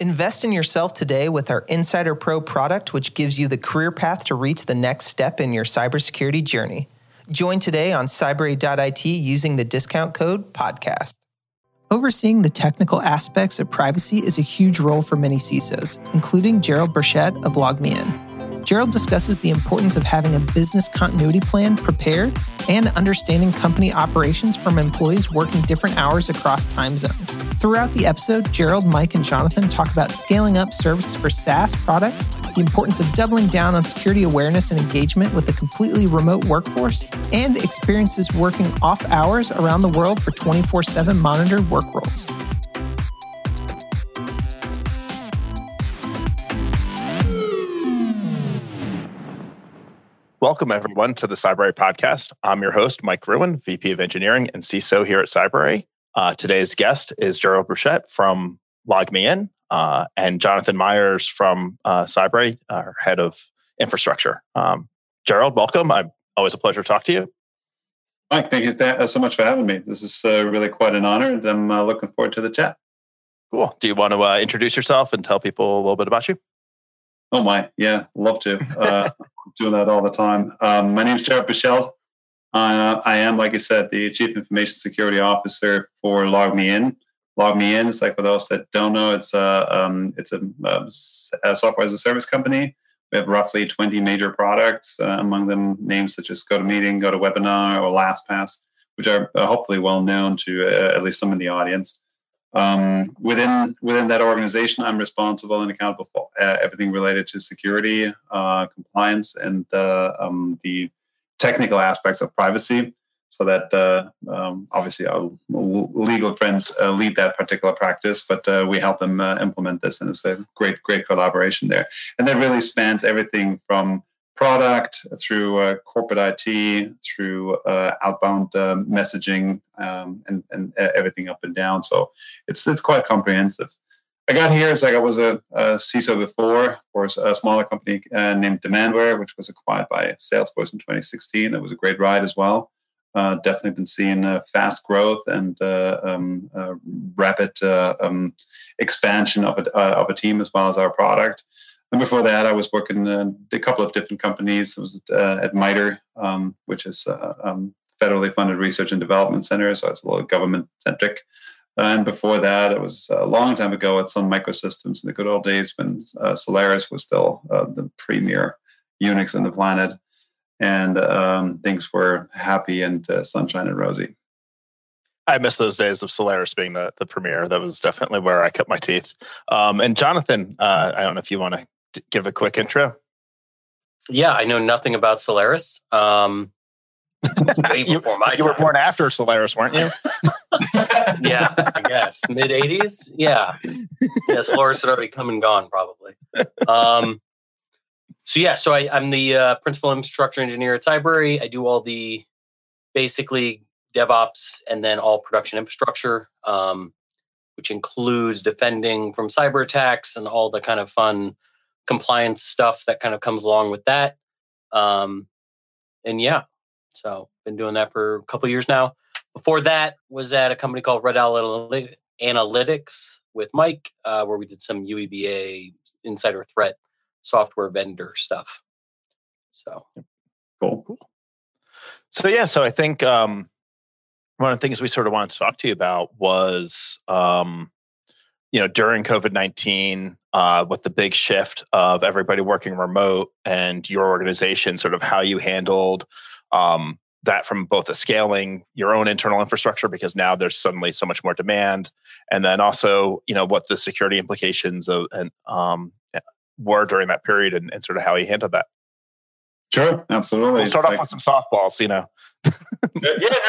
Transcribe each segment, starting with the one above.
Invest in yourself today with our Insider Pro product, which gives you the career path to reach the next step in your cybersecurity journey. Join today on cybrary.it using the discount code podcast. Overseeing the technical aspects of privacy is a huge role for many CISOs, including Gerald Beuchelt of LogMeIn. Gerald discusses the importance of having a business continuity plan prepared and understanding company operations from employees working different hours across time zones. Throughout the episode, Gerald, Mike, and Jonathan talk about scaling up service for SaaS products, the importance of doubling down on security awareness and engagement with a completely remote workforce, and experiences working off hours around the world for 24 7 monitored work roles. Welcome, everyone, to the Cybrary podcast. I'm your host, Mike Gruen, VP of Engineering and CISO here at Cybrary. Uh, today's guest is Gerald Beuchelt from LogMeIn uh, and Jonathan Myers from uh, our head of infrastructure. Um, Gerald, welcome. I'm always a pleasure to talk to you. Mike, thank you so much for having me. This is uh, really quite an honor, and I'm uh, looking forward to the chat. Cool. Do you want to uh, introduce yourself and tell people a little bit about you? Oh my, yeah, love to. Uh, doing that all the time. Um, my name is Gerald Beuchelt. Uh, I am, like I said, the Chief Information Security Officer for LogMeIn. LogMeIn is like for those that don't know, it's a um, it's a, a, software as a service company. We have roughly 20 major products, uh, among them names such as GoToMeeting, GoToWebinar, or LastPass, which are uh, hopefully well known to uh, at least some in the audience. Um, within within that organization, I'm responsible and accountable for uh, everything related to security, uh, compliance, and uh, um, the technical aspects of privacy. So that uh, um, obviously our legal friends uh, lead that particular practice, but uh, we help them implement this, and it's a great great collaboration there. And that really spans everything from product, through uh, corporate IT, through uh, outbound uh, messaging, um, and, and everything up and down. So it's it's quite comprehensive. I got here as like I was a, a CISO before for a smaller company uh, named Demandware, which was acquired by Salesforce in 2016. That was a great ride as well. Uh, definitely been seeing uh, fast growth and um, rapid um, expansion of a, of a team as well as our product. And before that, I was working in a couple of different companies. I was uh, at MITRE, um, which is uh, um, federally funded research and development center, so it's a little government centric. And before that, it was a long time ago at Sun Microsystems in the good old days when uh, Solaris was still uh, the premier Unix on the planet, and um, things were happy and uh, sunshine and rosy. I miss those days of Solaris being the, the premier. That was definitely where I cut my teeth. Um, and Jonathan, uh, I don't know if you want to give a quick intro? Yeah, I know nothing about Solaris. Um, way before my you, you were born after Solaris, weren't you? yeah, I guess mid '80s. Yeah, yeah. Solaris had already come and gone, probably. Um, so yeah, so I, am the uh, principal infrastructure engineer at Cybrary. I do all the basically DevOps and then all production infrastructure, um, which includes defending from cyber attacks and all the kind of fun compliance stuff that kind of comes along with that. Um, and yeah, so been doing that for a couple years now. Before that was at a company called Red Analytics with Mike, uh, where we did some UEBA insider threat software vendor stuff. So cool, cool. So yeah, so I think um, one of the things we sort of wanted to talk to you about was um, you know during COVID nineteen, uh, with the big shift of everybody working remote and your organization, sort of how you handled um, that from both a scaling your own internal infrastructure because now there's suddenly so much more demand, and then also you know what the security implications of and um, were during that period and, and, sort of how you handled that. Sure, absolutely. We'll start it's off like, with some softballs, you know. yeah,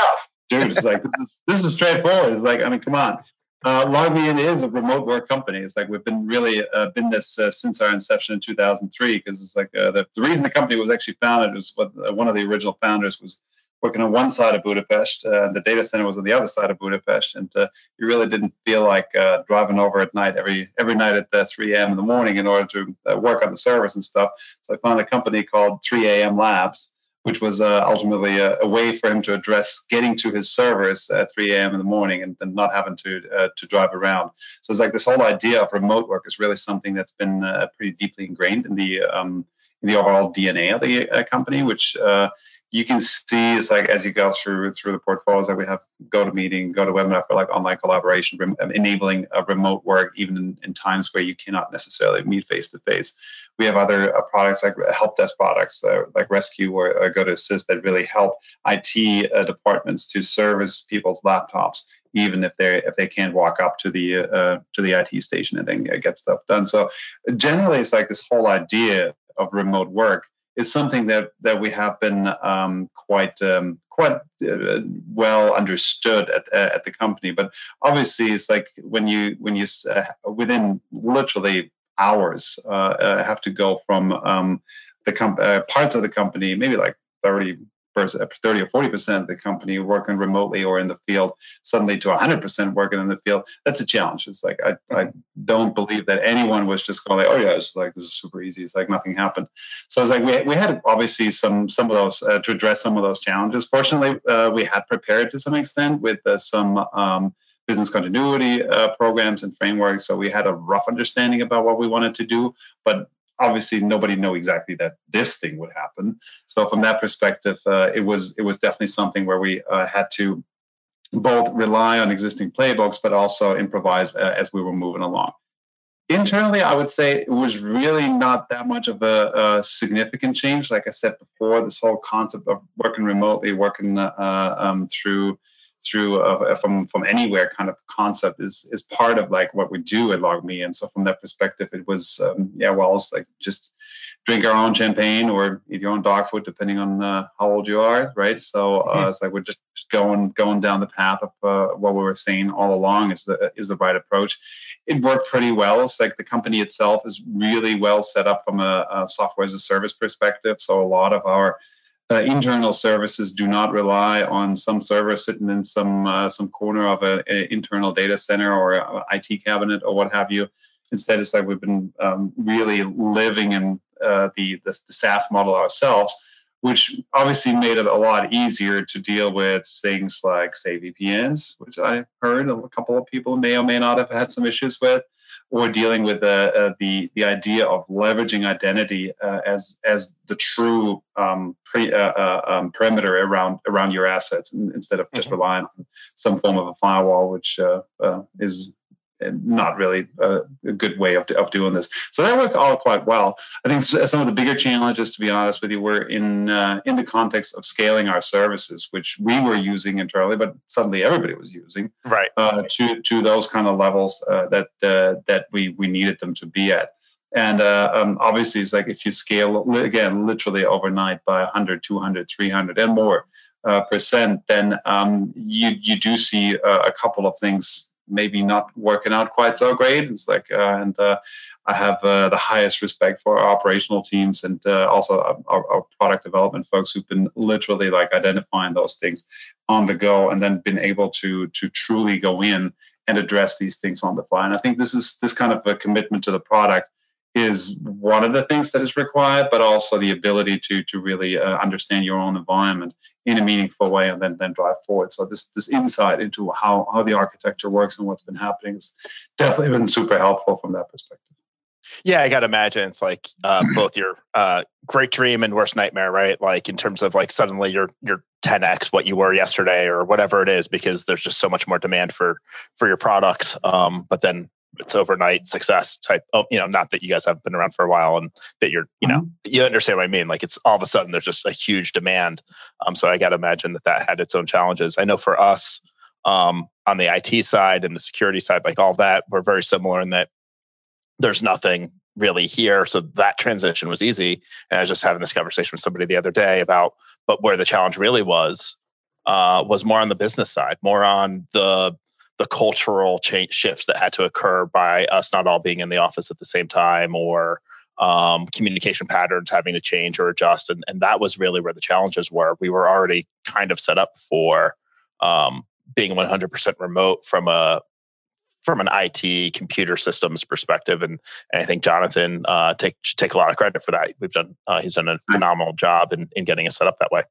dude, it's like this is this is straightforward. It's like I mean, come on. Uh, LogMeIn is a remote work company. It's like we've been really uh, been this uh, since our inception in 2003 because it's like uh, the, the, reason the company was actually founded was what uh, one of the original founders was working on one side of Budapest. Uh, the data center was on the other side of Budapest, and you really didn't feel like driving over at night every every night at 3 a.m. in the morning in order to work on the servers and stuff. So I found a company called 3 a.m. Labs which was uh, ultimately a, a, way for him to address getting to his servers at 3 a.m. in the morning and, and not having to uh, to drive around. So it's like this whole idea of remote work is really something that's been uh, pretty deeply ingrained in the um, in the overall DNA of the uh, company, which uh, you can see it's like as you go through through the portfolios that we have GoToMeeting go to webinar for like online collaboration rem- um, enabling a remote work even in, in, times where you cannot necessarily meet face to face we have other uh, products like help desk products uh, like rescue or, or Assist, that really help it uh, departments to service people's laptops even if they if they can't walk up to the uh, to the IT station and then get stuff done. So generally it's like this whole idea of remote work is something that that we have been um, quite um, quite uh, well understood at uh, at the company. But obviously, it's like when you when you uh, within literally hours uh, uh, have to go from um, the com- uh, parts of the company, maybe like 30 30 or 40 percent of the company working remotely or in the field suddenly to 100 percent working in the field. That's a challenge. It's like I, I mm-hmm. don't believe that anyone was just going like oh yeah it's like this is super easy. It's like nothing happened. So it's like we, we had obviously some some of those uh, to address some of those challenges. Fortunately uh, we had prepared to some extent with uh, some um, business continuity uh, programs and frameworks. So we had a rough understanding about what we wanted to do but obviously nobody knew exactly that this thing would happen. So from that perspective, uh, it was it was definitely something where we uh, had to both rely on existing playbooks, but also improvise uh, as we were moving along. Internally, I would say it was really not that much of a, a significant change. Like I said before, this whole concept of working remotely, working uh, um, through through a, from from anywhere kind of concept is is part of like what we do at LogMe. And so from that perspective, it was um, yeah, well, it's like just drink our own champagne or eat your own dog food, depending on uh, how old you are, right? So uh, mm-hmm. it's like we're just going going down the path of uh, what we were saying all along is the is the right approach. It worked pretty well. It's like the company itself is really well set up from a, a software as a service perspective. So a lot of our uh, internal services do not rely on some server sitting in some uh, some corner of an internal data center or a, IT cabinet or what have you. Instead, it's like we've been um, really living in uh, the, the, the SaaS model ourselves, which obviously made it a lot easier to deal with things like, say, VPNs, which I heard a couple of people may or may not have had some issues with or dealing with uh, uh, the the idea of leveraging identity uh, as as the true um, pre, uh, uh, um, perimeter around around your assets instead of just mm-hmm. relying on some form of a firewall, which uh, is not really a, a, good way of, of doing this. So that worked all quite well. I think some of the bigger challenges, to be honest with you, were in uh, in the context of scaling our services, which we were using internally, but suddenly everybody was using, right? Uh, to to those kind of levels uh, that uh, that we we needed them to be at. And uh, um, obviously, it's like if you scale again, literally overnight by 100, 200, 300, and more uh, percent, then um, you you do see a couple of things maybe not working out quite so great. It's like, uh, and uh, I have uh, the highest respect for our operational teams and uh, also our, our, product development folks who've been literally like identifying those things on the go and then been able to to truly go in and address these things on the fly. And I think this is this kind of a commitment to the product is one of the things that is required, but also the ability to to really uh, understand your own environment in a meaningful way and then then drive forward. So this this insight into how how the architecture works and what's been happening has definitely been super helpful from that perspective. Yeah, I got to imagine it's like uh, both your uh, great dream and worst nightmare, right? Like in terms of like suddenly you're you're 10x what you were yesterday or whatever it is because there's just so much more demand for for your products. Um, but then it's overnight success type. Oh, you know, not that you guys haven't been around for a while and that you're, you know, mm-hmm. you understand what I mean. Like it's all of a sudden there's just a huge demand. Um, so I got to imagine that that had its own challenges. I know for us, um, on the IT side and the security side, like all that, we're very similar in that there's nothing really here. So that transition was easy. And I was just having this conversation with somebody the other day about, but where the challenge really was, uh, was more on the business side, more on the the cultural change shifts that had to occur by us not all being in the office at the same time or um, communication patterns having to change or adjust. And, and that was really where the challenges were. We were already kind of set up for um, being 100% remote from a from an IT computer systems perspective, and, and I think Jonathan uh, take should take a lot of credit for that. We've done uh, he's done a phenomenal job in, in getting us set up that way.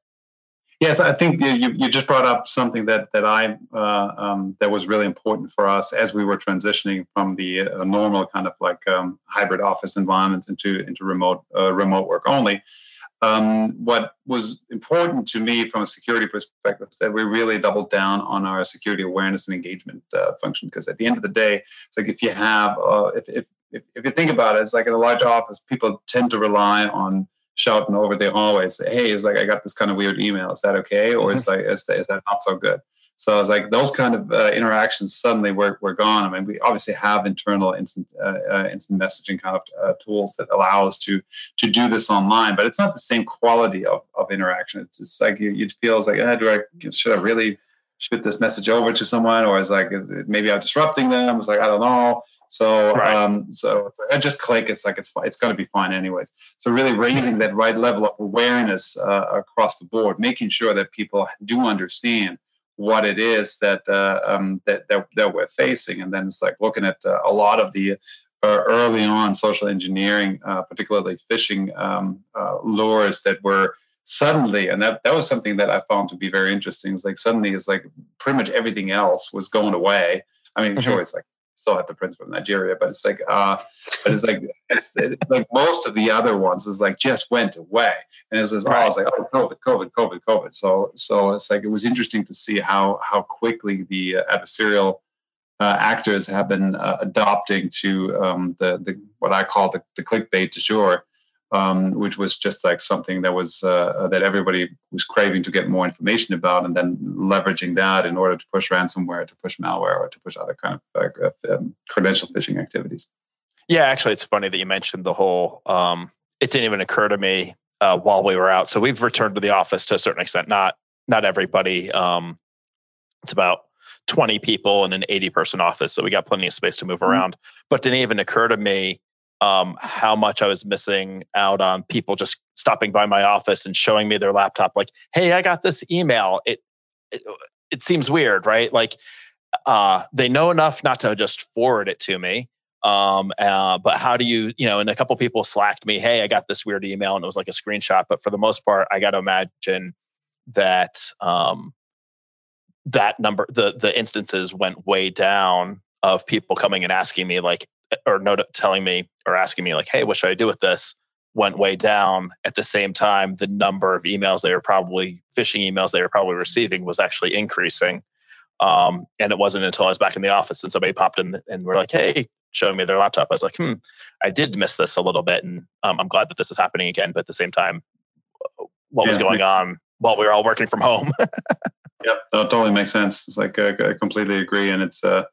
Yes, I think you, you just brought up something that that I uh, um, that was really important for us as we were transitioning from the uh, normal kind of like um, hybrid office environments into into remote uh, remote work only. Um, what was important to me from a security perspective is that we really doubled down on our security awareness and engagement uh, function because at the end of the day, it's like if you have uh, if, if if if you think about it, it's like in a large office, people tend to rely on shouting over the hallway, say, "Hey, it's like I got this kind of weird email. Is that okay?" Or mm-hmm. is like is, is that not so good? So it's like those kind of uh, interactions suddenly were, were gone. I mean, we obviously have internal instant uh, uh, instant messaging kind of uh, tools that allow us to to do this online, but it's not the same quality of, of interaction. It's, it's like you, you feel it's like, eh, do I should I really shoot this message over to someone, or is like maybe I'm disrupting them? It's like I don't know. So, right. um, so I just click. It's like it's it's going to be fine anyways. So really raising that right level of awareness uh, across the board, making sure that people do understand what it is that uh, um, that, that, that we're facing, and then it's like looking at uh, a lot of the uh, early on social engineering, uh, particularly phishing um, uh, lures that were suddenly, and that that was something that I found to be very interesting. It's like suddenly, it's like pretty much everything else was going away. I mean, mm-hmm. sure, it's like still have the prince from Nigeria, but it's like, uh, but it's like, it's, it's like most of the other ones is like just went away, and it's just, right. oh, it's like, oh, COVID, COVID, COVID, COVID. So, so it's like it was interesting to see how how quickly the adversarial uh, actors have been uh, adopting to um, the the what I call the the clickbait du jour um, which was just like something that was uh, that everybody was craving to get more information about, and then leveraging that in order to push ransomware, to push malware, or to push other kind of uh, um, credential phishing activities. Yeah, actually, it's funny that you mentioned the whole. Um, it didn't even occur to me uh, while we were out. So we've returned to the office to a certain extent. Not not everybody. Um, it's about 20 people in an 80 person office, so we got plenty of space to move mm-hmm. around. But didn't even occur to me um, how much I was missing out on people just stopping by my office and showing me their laptop, like, "Hey, I got this email." It it, it seems weird, right? Like, uh, they know enough not to just forward it to me. Um, uh, but how do you, you know, and a couple people slacked me, "Hey, I got this weird email," and it was like a screenshot. But for the most part, I got to imagine that um, that number, the the instances went way down of people coming and asking me like or no, telling me or asking me like, "Hey, what should I do with this?" went way down. At the same time, the number of emails they were probably phishing emails they were probably receiving was actually increasing. Um, and it wasn't until I was back in the office and somebody popped in and were like, "Hey," showing me their laptop. I was like, "Hmm, I did miss this a little bit," and um, I'm glad that this is happening again. But at the same time, what yeah. was going on while we were all working from home? yep, that totally makes sense. It's like uh, I completely agree, and it's uh,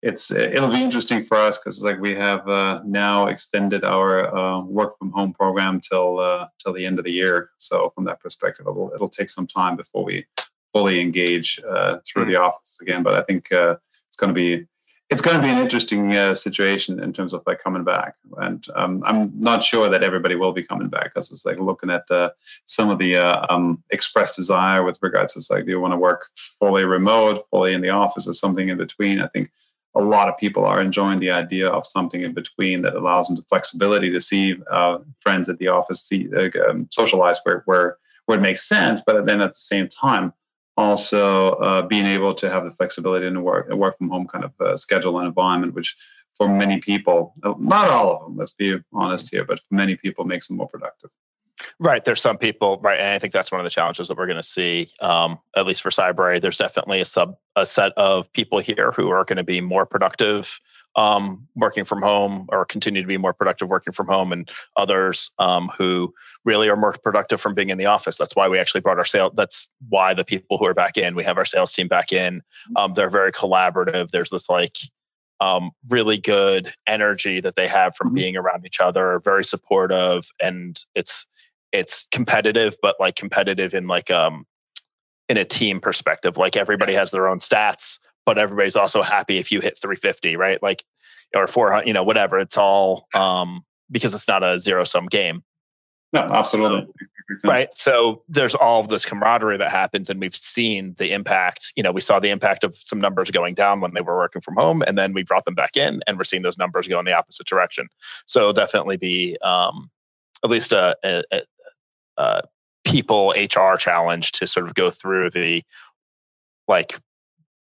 it's it'll be interesting for us because like we have uh, now extended our uh, work from home program till uh, till the end of the year. So from that perspective, it'll it'll take some time before we fully engage uh, through mm-hmm. the office again. But I think uh, it's going to be it's going to be an interesting uh, situation in terms of like coming back. And um, I'm not sure that everybody will be coming back because it's like looking at some of the um, expressed desire with regards to like do you want to work fully remote, fully in the office, or something in between. I think a lot of people are enjoying the idea of something in between that allows them the flexibility to see uh, friends at the office, see uh, um, socialize where, where where it makes sense, but then at the same time also uh, being able to have the flexibility in a work a work from home kind of uh, schedule and environment, which for many people, not all of them, let's be honest here, but for many people makes them more productive. Right. There's some people, right. And I think that's one of the challenges that we're going to see, um, at least for Cyber. There's definitely a sub a set of people here who are going to be more productive um, working from home or continue to be more productive working from home, and others um, who really are more productive from being in the office. That's why we actually brought our sales. That's why the people who are back in, we have our sales team back in. Um, they're very collaborative. There's this like um, really good energy that they have from mm-hmm. being around each other, very supportive, and it's it's competitive, but like competitive in like um in a team perspective. Like everybody has their own stats, but everybody's also happy if you hit 350, right? Like or 400, you know, whatever. It's all um because it's not a zero sum game. No, absolutely. So, right. So there's all of this camaraderie that happens, and we've seen the impact. You know, we saw the impact of some numbers going down when they were working from home, and then we brought them back in, and we're seeing those numbers go in the opposite direction. So it'll definitely be um, at least a, a, a, a people HR challenge to sort of go through the like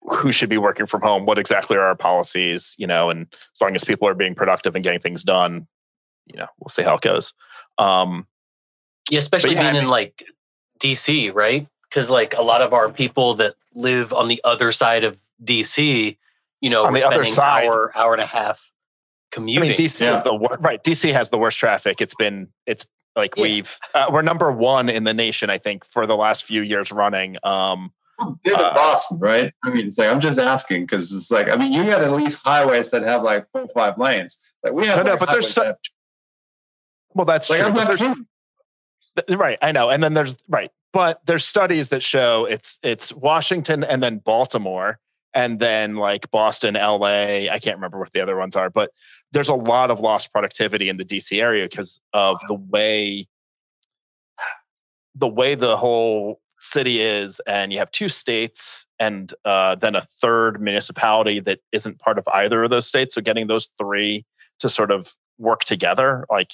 who should be working from home, what exactly are our policies, you know, and as long as people are being productive and getting things done, you know, we'll see how it goes. Um, yeah, especially yeah, being I mean, in like DC, right? Because like a lot of our people that live on the other side of DC, you know, on the other side, hour, hour and a half commuting. I mean, DC yeah. is the right. DC has the worst traffic. It's been it's like yeah. we've uh, we're number one in the nation, I think, for the last few years running. Um, Good uh, Boston, right? I mean, it's like I'm just asking because it's like I mean, you got at least highways that have like four or five lanes. Like we have, no, no, but there's such. Well, that's like, true. right, I know, and then there's right, but there's studies that show it's it's Washington and then Baltimore and then like Boston, LA. I can't remember what the other ones are, but there's a lot of lost productivity in the DC area because of the way the way the whole city is, and you have two states and uh, then a third municipality that isn't part of either of those states. So getting those three to sort of work together, like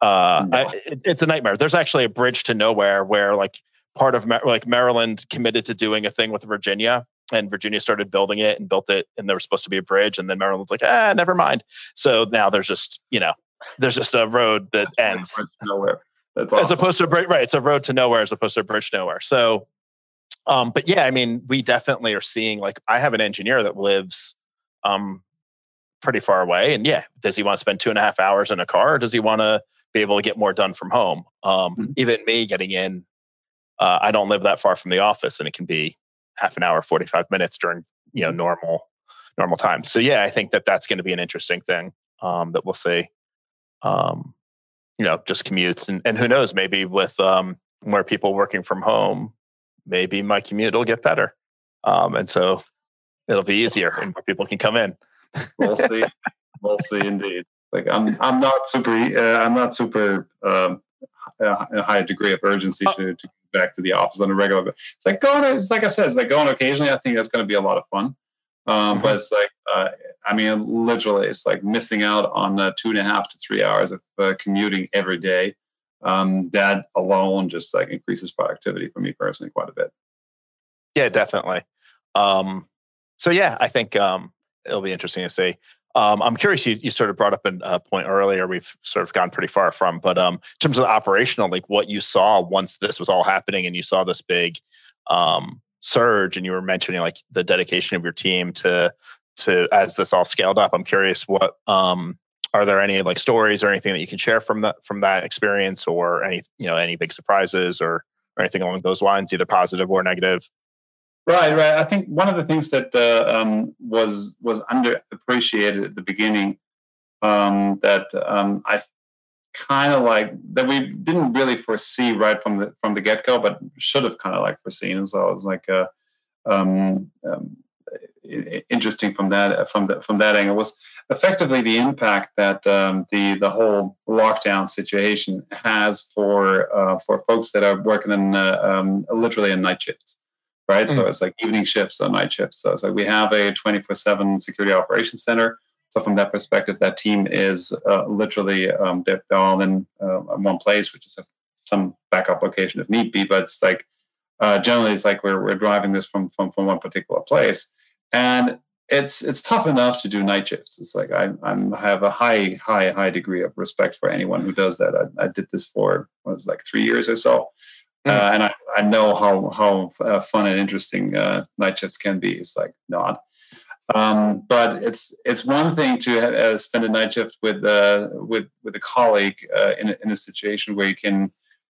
uh, I, it, it's a nightmare. There's actually a bridge to nowhere where like part of like Maryland committed to doing a thing with Virginia and Virginia started building it and built it, and there was supposed to be a bridge, and then Maryland's like, ah, never mind. So now there's just you know, there's just a road that ends nowhere. That's awesome. as opposed to a bridge, right? It's a road to nowhere as opposed to a bridge to nowhere. So, um, but yeah, I mean, we definitely are seeing like I have an engineer that lives um pretty far away, and yeah, does he want to spend two and a half hours in a car, or does he want to be able to get more done from home? Um, mm-hmm. Even me getting in, uh, I don't live that far from the office, and it can be half an hour, 45 minutes during, you know, normal, normal time. So yeah, I think that that's going to be an interesting thing um, that we'll see. Um, you know, just commutes and, and who knows, maybe with um, more people working from home, maybe my commute will get better. Um, and so it'll be easier and more people can come in. we'll see. We'll see indeed. Like I'm, I'm not super, uh, I'm not super um, a high degree of urgency oh. to, to get back to the office on a regular. It's like going. It's like I said. It's like going occasionally. I think that's going to be a lot of fun. Um, mm-hmm. But it's like, uh, I mean, literally, it's like missing out on uh, two and a half to three hours of uh, commuting every day. Um, that alone just like increases productivity for me personally quite a bit. Yeah, definitely. Um, so yeah, I think um, it'll be interesting to see. Um, I'm curious. You, you sort of brought up a point earlier. We've sort of gone pretty far from, but um, in terms of the operational, like what you saw once this was all happening, and you saw this big um, surge, and you were mentioning like the dedication of your team to to as this all scaled up. I'm curious what um, are there any like stories or anything that you can share from that from that experience, or any you know any big surprises or or anything along those lines, either positive or negative. Right, right. I think one of the things that uh, um, was was underappreciated at the beginning um, that um, I kind of like that we didn't really foresee right from the from the get go, but should have kind of like foreseen. And So it was like uh, um, um, interesting from that from the, from that angle was effectively the impact that um, the the whole lockdown situation has for uh, for folks that are working in uh, literally in night shifts right? Mm-hmm. So it's like evening shifts or night shifts. So it's like we have a 24 7 security operations center. So from that perspective, that team is uh, literally um, they're, all in uh, one place, which is a, some backup location if need be. But it's like uh, generally it's like we're, we're driving this from, from from one particular place, and it's it's tough enough to do night shifts. It's like I I'm, I have a high high high degree of respect for anyone who does that. I, I did this for what was like three years or so, uh, mm. and I, I know how how uh, fun and interesting uh, night shifts can be. It's like not, um, but it's it's one thing to uh, spend a night shift with uh, with with a colleague uh, in a, in a situation where you can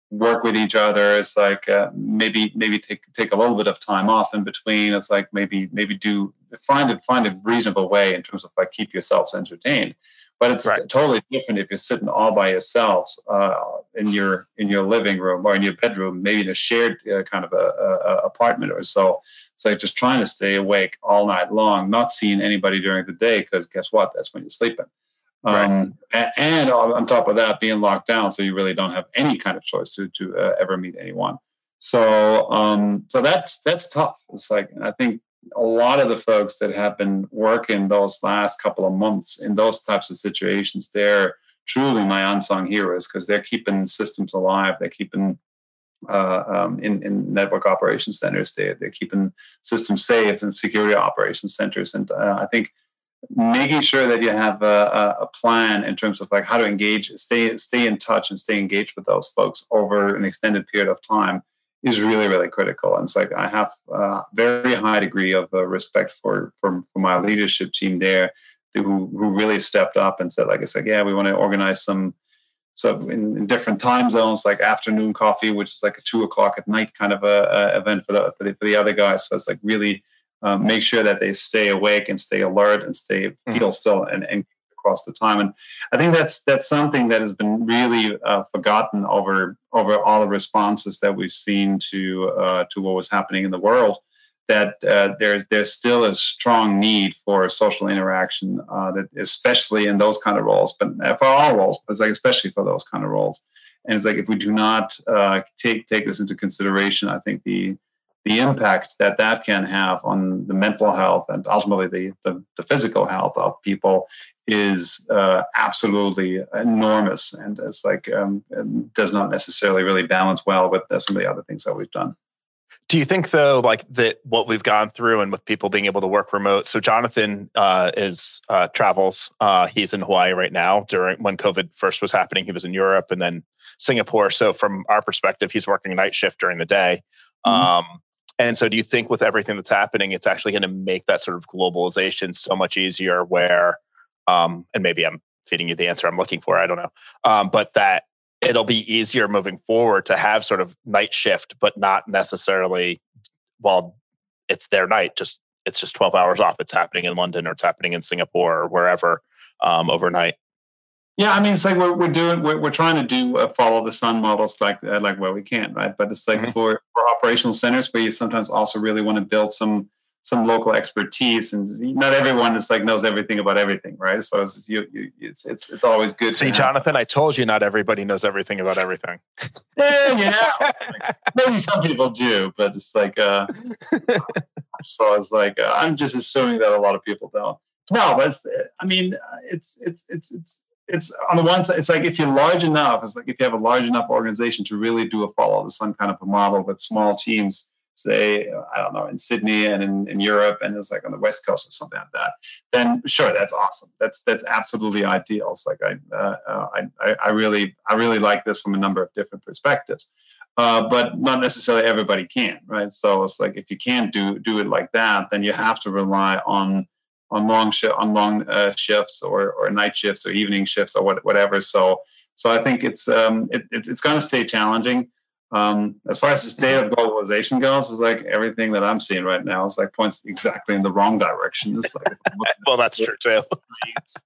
work with each other. It's like maybe maybe take take a little bit of time off in between. It's like maybe maybe do find a find a reasonable way in terms of like keep yourselves entertained. But it's right. totally different if you're sitting all by yourselves uh, in your in your living room or in your bedroom, maybe in a shared uh, kind of a, a, apartment or so. It's like just trying to stay awake all night long, not seeing anybody during the day, because guess what? That's when you're sleeping. Um, right. and, on top of that, being locked down, so you really don't have any kind of choice to to uh, ever meet anyone. So um, so that's that's tough. It's like I think a lot of the folks that have been working those last couple of months in those types of situations, they're truly my unsung heroes because they're keeping systems alive. They're keeping uh, um, in, in network operations centers. They, they're keeping systems safe and security operations centers. And uh, I think making sure that you have a, a, plan in terms of like how to engage, stay stay in touch, and stay engaged with those folks over an extended period of time is really really critical. And it's like I have a very high degree of uh, respect for, for for my leadership team there, who who really stepped up and said like I said, yeah, we want to organize some. So in, in, different time zones, like afternoon coffee, which is like a two o'clock at night kind of a, a event for the, for the for the other guys. So it's like really um, make sure that they stay awake and stay alert and stay mm-hmm. feel still and, and across the time. And I think that's that's something that has been really uh, forgotten over over all the responses that we've seen to uh, to what was happening in the world. That uh, there's there's still a strong need for social interaction, uh, that especially in those kind of roles, but uh, for all roles, but it's like especially for those kind of roles. And it's like if we do not uh, take take this into consideration, I think the the impact that that can have on the mental health and ultimately the, the, the physical health of people is uh, absolutely enormous and it's like um, it does not necessarily really balance well with some of the other things that we've done do you think though like that what we've gone through and with people being able to work remote so jonathan uh, is uh, travels uh, he's in hawaii right now during when covid first was happening he was in europe and then singapore so from our perspective he's working night shift during the day mm-hmm. um, and so, do you think with everything that's happening, it's actually going to make that sort of globalization so much easier? Where, um, and maybe I'm feeding you the answer I'm looking for. I don't know, um, but that it'll be easier moving forward to have sort of night shift, but not necessarily while it's their night. Just it's just 12 hours off. It's happening in London or it's happening in Singapore or wherever um, overnight. Yeah, I mean, it's like we're, we're doing we're, we're trying to do a follow the sun models like uh, like where we can, right? But it's like mm-hmm. for for operational centers where you sometimes also really want to build some some local expertise, and not everyone is like knows everything about everything, right? So it's you, you it's it's it's always good. See, Jonathan, I told you not everybody knows everything about everything. yeah, yeah. Like, maybe some people do, but it's like uh, so it's like uh, I'm just assuming that a lot of people don't. No, but I mean, it's it's it's it's it's on the one side, it's like if you're large enough, it's like if you have a large enough organization to really do a follow the sun kind of a model with small teams, say, I don't know, in Sydney and in, in Europe and it's like on the West Coast or something like that, then sure, that's awesome. That's that's absolutely ideal. It's like I uh, uh I, I really I really like this from a number of different perspectives. Uh, but not necessarily everybody can, right? So it's like if you can't do do it like that, then you have to rely on on long sh- on long uh, shifts or, or night shifts or evening shifts or what, whatever. So so I think it's um, it, it, it's going to stay challenging. Um, as far as the state of globalization goes, it's like everything that I'm seeing right now is like points exactly in the wrong direction. It's like well, that's true too.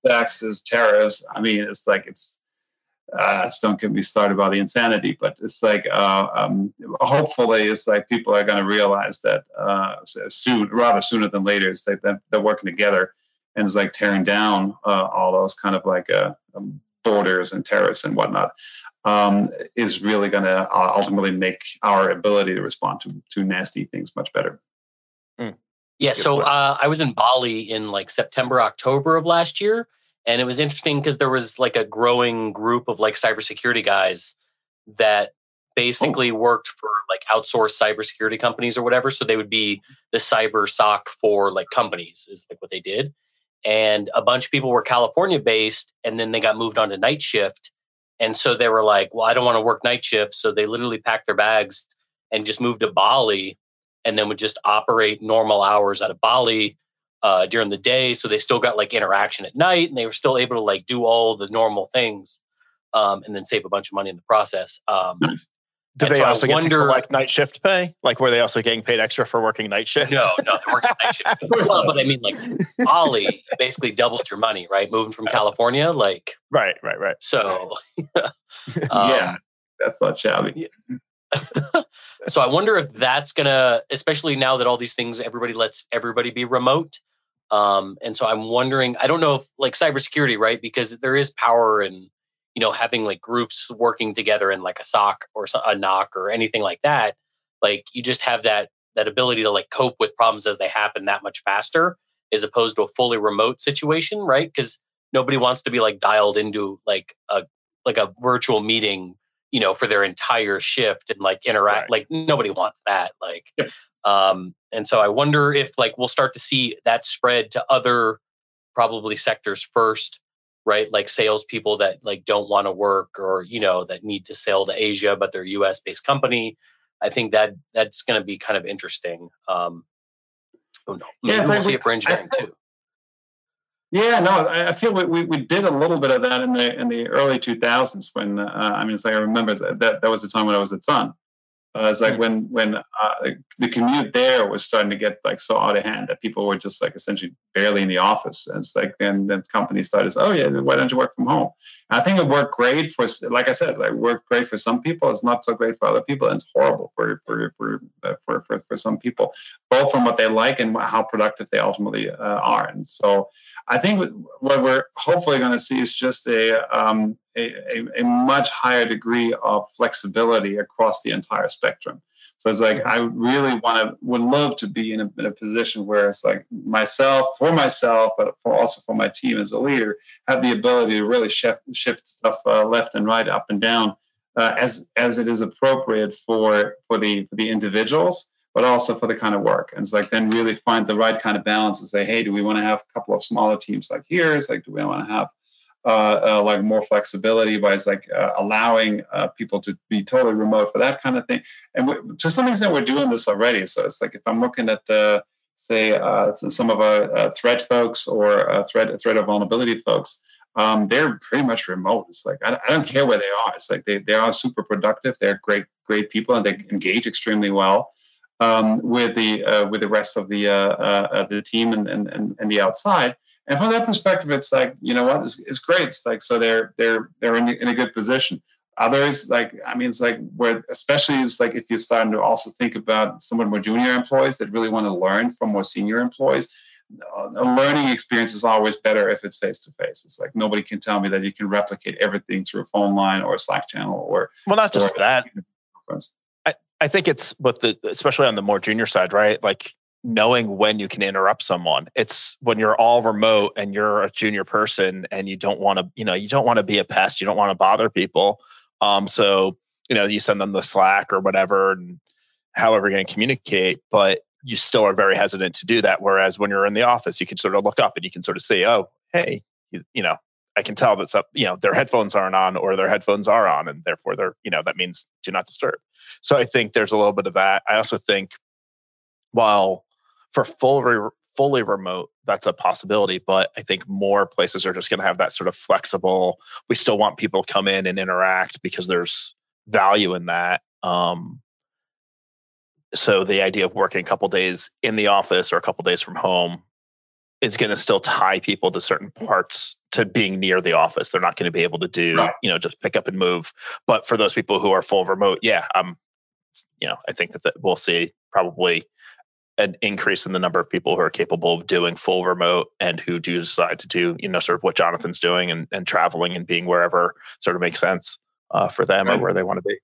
taxes, tariffs. I mean, it's like it's uh, don't get me started about the insanity, but it's like uh, um, hopefully it's like people are going to realize that uh, soon, rather sooner than later, it's like they're, they're working together and it's like tearing down uh, all those kind of like uh, um, borders and tariffs and whatnot. Um, is really going to uh, ultimately make our ability to respond to, to nasty things much better. Mm. Yeah, so uh, I was in Bali in like September, October of last year and it was interesting because there was like a growing group of like cybersecurity guys that basically oh. worked for like outsourced cybersecurity companies or whatever. So they would be the cyber SOC for like companies is like what they did. And a bunch of people were California based and then they got moved on to night shift. And so they were like, well, I don't want to work night shifts. So they literally packed their bags and just moved to Bali and then would just operate normal hours out of Bali uh, during the day, so they still got like interaction at night, and they were still able to like do all the normal things, um, and then save a bunch of money in the process. Um, nice. Did they so also I get wonder, to collect night shift pay? Like, were they also getting paid extra for working night shift? No, no, they working night shift. well, but I mean, like, Bali basically doubled your money, right? Moving from California, like, right, right, right. So, um, yeah, that's not shabby. so I wonder if that's gonna, especially now that all these things, everybody lets everybody be remote. Um, and so I'm wondering, I don't know if like cybersecurity, right? Because there is power in, you know, having like groups working together in like a SOC or a NOC or anything like that. Like you just have that that ability to like cope with problems as they happen that much faster, as opposed to a fully remote situation, right? Because nobody wants to be like dialed into like a like a virtual meeting, you know, for their entire shift and like interact. Right. Like nobody wants that. Like, um, and so I wonder if like we'll start to see that spread to other probably sectors first, right? Like salespeople that like don't want to work or you know that need to sail to Asia, but they're U.S. based company. I think that that's going to be kind of interesting. Um, oh no, maybe yeah, we'll see it for engineering too. Yeah, no, I feel we, we, we, did a little bit of that in the in the early 2000s when uh, I mean, it's like I remember that that was the time when I was at Sun, uh, it's like when when uh, the commute there was starting to get like so out of hand that people were just like essentially barely in the office. And it's like then then companies started, oh yeah, why don't you work from home? And I think it worked great for, like I said, like worked great for some people. It's not so great for other people, and it's horrible for for for uh, for, for, for some people, both from what they like and how productive they ultimately uh, are. And so I think what we're hopefully going to see is just a, um, a, a, much higher degree of flexibility across the entire spectrum. So it's like I really want to would love to be in a, in a position where it's like myself for myself, but for also for my team as a leader, have the ability to really shift shift stuff uh, left and right, up and down, uh, as as it is appropriate for for the for the individuals but also for the kind of work. And it's like then really find the right kind of balance and say, hey, do we want to have a couple of smaller teams like here? It's like, do we want to have like more flexibility by like uh, allowing uh, people to be totally remote for that kind of thing. And we, to some extent, we're doing this already. So it's like if I'm looking at uh, say uh, some of our threat folks or threat threat or vulnerability folks. Um, they're pretty much remote. It's like I, I, don't care where they are. It's like they, they are super productive. They're great great people and they engage extremely well um, with the uh, with the rest of the uh, uh, the team and, and and the outside. And from that perspective, it's like you know what, it's, it's great. It's like so they're they're they're in, in a good position. Others like I mean, it's like where especially it's like if you're starting to also think about somewhat more junior employees that really want to learn from more senior employees. A learning experience is always better if it's face to face. It's like nobody can tell me that you can replicate everything through a phone line or a Slack channel or well, not just that. I think it's with the especially on the more junior side, right? Like knowing when you can interrupt someone. It's when you're all remote and you're a junior person and you don't want to, you know, you don't want to be a pest. You don't want to bother people. Um, so you know, you send them the Slack or whatever, and however you're going to communicate, but you still are very hesitant to do that. Whereas when you're in the office, you can sort of look up and you can sort of see, oh, hey, you, you know, I can tell that's up, you know, their headphones aren't on or their headphones are on and therefore they're, you know, that means do not disturb. So I think there's a little bit of that. I also think while for full re- fully remote, that's a possibility, but I think more places are just going to have that sort of flexible, we still want people to come in and interact because there's value in that. Um, so the idea of working a couple days in the office or a couple days from home is going to still tie people to certain parts to being near the office. They're not going to be able to do, right. you know, just pick up and move. But for those people who are full remote, yeah, I'm, you know, I think that, that we'll see probably an increase in the number of people who are capable of doing full remote and who do decide to do, you know, sort of what Jonathan's doing and, and traveling and being wherever sort of makes sense uh, for them right. or where they want to be.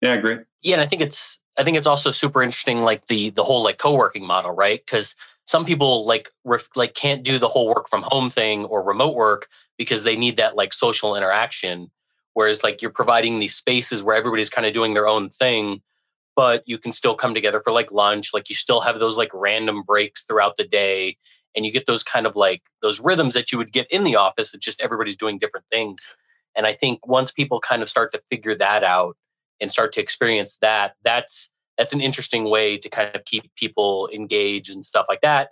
Yeah, I agree. Yeah, and I think it's I think it's also super interesting, like the the whole like co-working model, right? Because some people like ref, like can't do the whole work from home thing or remote work because they need that like social interaction whereas like you're providing these spaces where everybody's kind of doing their own thing but you can still come together for like lunch like you still have those like random breaks throughout the day and you get those kind of like those rhythms that you would get in the office it's just everybody's doing different things and i think once people kind of start to figure that out and start to experience that that's that's an interesting way to kind of keep people engaged and stuff like that.